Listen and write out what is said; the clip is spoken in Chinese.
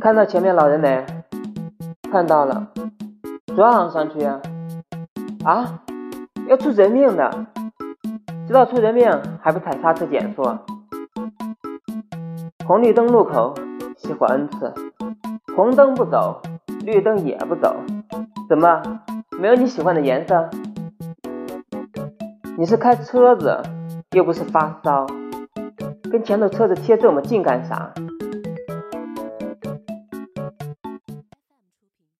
看到前面老人没？看到了，撞上去啊！啊，要出人命的！知道出人命还不踩刹车减速？红绿灯路口熄火 n 次，红灯不走，绿灯也不走，怎么没有你喜欢的颜色？你是开车子又不是发烧，跟前头车子贴这么近干啥？